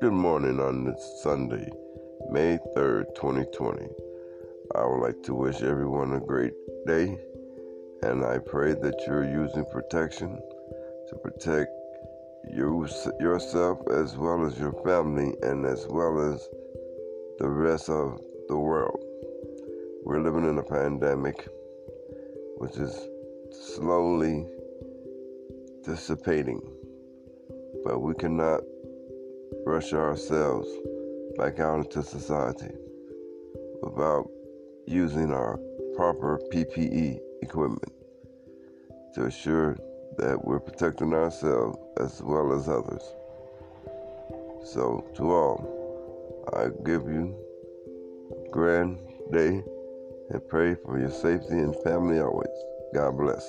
Good morning on this Sunday, May 3rd, 2020. I would like to wish everyone a great day, and I pray that you're using protection to protect you, yourself as well as your family and as well as the rest of the world. We're living in a pandemic which is slowly dissipating, but we cannot rush ourselves back out into society without using our proper PPE equipment to assure that we're protecting ourselves as well as others. So, to all, I give you a grand day and pray for your safety and family always. God bless.